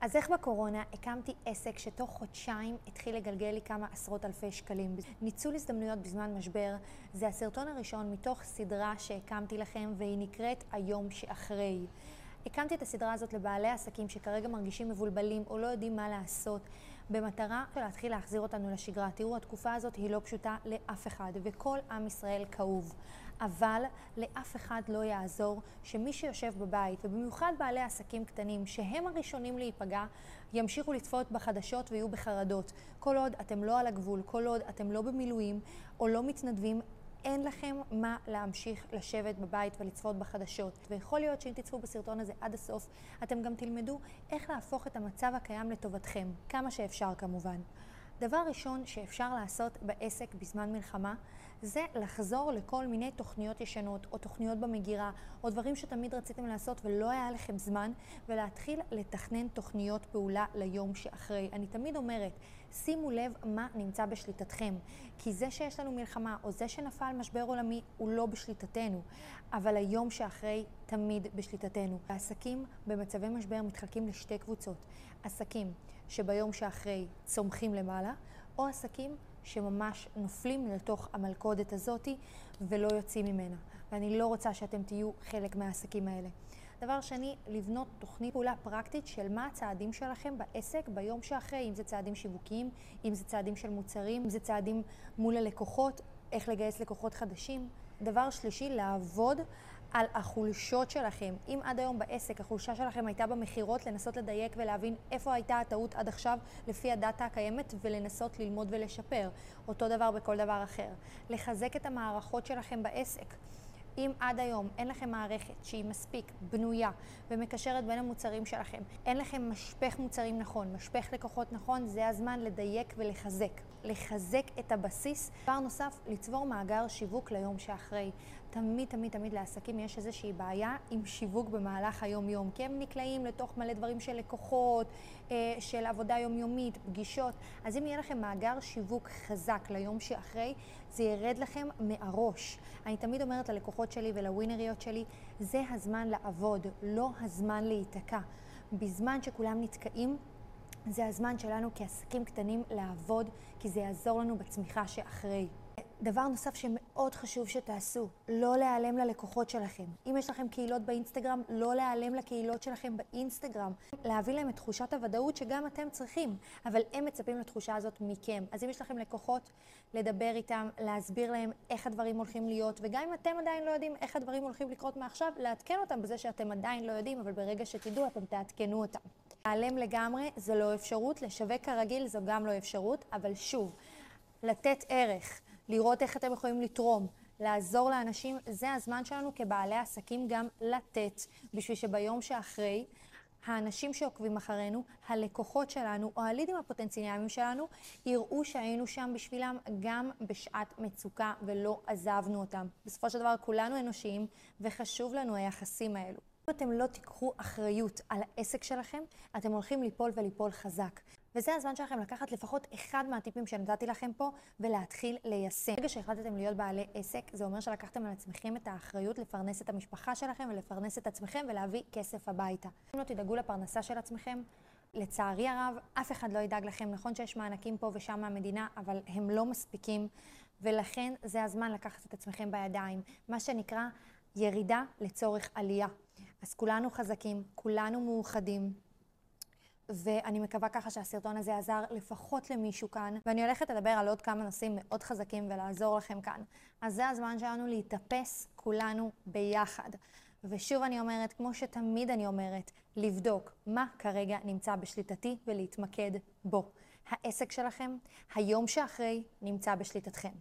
אז איך בקורונה הקמתי עסק שתוך חודשיים התחיל לגלגל לי כמה עשרות אלפי שקלים? ניצול הזדמנויות בזמן משבר זה הסרטון הראשון מתוך סדרה שהקמתי לכם והיא נקראת היום שאחרי. הקמתי את הסדרה הזאת לבעלי עסקים שכרגע מרגישים מבולבלים או לא יודעים מה לעשות, במטרה להתחיל להחזיר אותנו לשגרה. תראו, התקופה הזאת היא לא פשוטה לאף אחד, וכל עם ישראל כאוב. אבל לאף אחד לא יעזור שמי שיושב בבית, ובמיוחד בעלי עסקים קטנים, שהם הראשונים להיפגע, ימשיכו לצפות בחדשות ויהיו בחרדות. כל עוד אתם לא על הגבול, כל עוד אתם לא במילואים או לא מתנדבים, אין לכם מה להמשיך לשבת בבית ולצפות בחדשות. ויכול להיות שאם תצפו בסרטון הזה עד הסוף, אתם גם תלמדו איך להפוך את המצב הקיים לטובתכם, כמה שאפשר כמובן. דבר ראשון שאפשר לעשות בעסק בזמן מלחמה, זה לחזור לכל מיני תוכניות ישנות, או תוכניות במגירה, או דברים שתמיד רציתם לעשות ולא היה לכם זמן, ולהתחיל לתכנן תוכניות פעולה ליום שאחרי. אני תמיד אומרת, שימו לב מה נמצא בשליטתכם, כי זה שיש לנו מלחמה, או זה שנפל משבר עולמי, הוא לא בשליטתנו, אבל היום שאחרי תמיד בשליטתנו. העסקים במצבי משבר מתחלקים לשתי קבוצות. עסקים שביום שאחרי צומחים למעלה, או עסקים שממש נופלים לתוך המלכודת הזאתי ולא יוצאים ממנה. ואני לא רוצה שאתם תהיו חלק מהעסקים האלה. דבר שני, לבנות תוכנית פעולה פרקטית של מה הצעדים שלכם בעסק ביום שאחרי, אם זה צעדים שיווקיים, אם זה צעדים של מוצרים, אם זה צעדים מול הלקוחות, איך לגייס לקוחות חדשים. דבר שלישי, לעבוד על החולשות שלכם. אם עד היום בעסק החולשה שלכם הייתה במכירות, לנסות לדייק ולהבין איפה הייתה הטעות עד עכשיו לפי הדאטה הקיימת ולנסות ללמוד ולשפר. אותו דבר בכל דבר אחר. לחזק את המערכות שלכם בעסק. אם עד היום אין לכם מערכת שהיא מספיק בנויה ומקשרת בין המוצרים שלכם, אין לכם משפך מוצרים נכון, משפך לקוחות נכון, זה הזמן לדייק ולחזק. לחזק את הבסיס. דבר נוסף, לצבור מאגר שיווק ליום שאחרי. תמיד, תמיד, תמיד לעסקים יש איזושהי בעיה עם שיווק במהלך היום-יום, כי הם נקלעים לתוך מלא דברים של לקוחות, אה, של עבודה יומיומית, פגישות. אז אם יהיה לכם מאגר שיווק חזק ליום שאחרי, זה ירד לכם מהראש. אני תמיד אומרת ללקוחות שלי ולווינריות שלי, זה הזמן לעבוד, לא הזמן להיתקע. בזמן שכולם נתקעים, זה הזמן שלנו כעסקים קטנים לעבוד, כי זה יעזור לנו בצמיחה שאחרי. דבר נוסף שמאוד חשוב שתעשו, לא להיעלם ללקוחות שלכם. אם יש לכם קהילות באינסטגרם, לא להיעלם לקהילות שלכם באינסטגרם. להביא להם את תחושת הוודאות שגם אתם צריכים, אבל הם מצפים לתחושה הזאת מכם. אז אם יש לכם לקוחות, לדבר איתם, להסביר להם איך הדברים הולכים להיות, וגם אם אתם עדיין לא יודעים איך הדברים הולכים לקרות מעכשיו, לעדכן אותם בזה שאתם עדיין לא יודעים, אבל ברגע שתדעו, אתם תעדכנו אותם. להיעלם לגמרי זה לא אפשרות, לשווק כרגיל זו גם לא אפשרות, אבל שוב, לתת ערך. לראות איך אתם יכולים לתרום, לעזור לאנשים, זה הזמן שלנו כבעלי עסקים גם לתת, בשביל שביום שאחרי, האנשים שעוקבים אחרינו, הלקוחות שלנו, או הלידים הפוטנציאליים שלנו, יראו שהיינו שם בשבילם גם בשעת מצוקה ולא עזבנו אותם. בסופו של דבר כולנו אנושיים, וחשוב לנו היחסים האלו. אם אתם לא תיקחו אחריות על העסק שלכם, אתם הולכים ליפול וליפול חזק. וזה הזמן שלכם לקחת לפחות אחד מהטיפים שנתתי לכם פה ולהתחיל ליישם. ברגע שהחלטתם להיות בעלי עסק, זה אומר שלקחתם על עצמכם את האחריות לפרנס את המשפחה שלכם ולפרנס את עצמכם ולהביא כסף הביתה. אם לא תדאגו לפרנסה של עצמכם, לצערי הרב, אף אחד לא ידאג לכם. נכון שיש מענקים פה ושם מהמדינה, אבל הם לא מספיקים, ולכן זה הזמן לקחת את עצמכם בידיים. מה שנקרא ירידה לצורך עלייה. אז כולנו חזקים, כולנו מאוחדים. ואני מקווה ככה שהסרטון הזה עזר לפחות למישהו כאן, ואני הולכת לדבר על עוד כמה נושאים מאוד חזקים ולעזור לכם כאן. אז זה הזמן שלנו להתאפס כולנו ביחד. ושוב אני אומרת, כמו שתמיד אני אומרת, לבדוק מה כרגע נמצא בשליטתי ולהתמקד בו. העסק שלכם, היום שאחרי, נמצא בשליטתכם.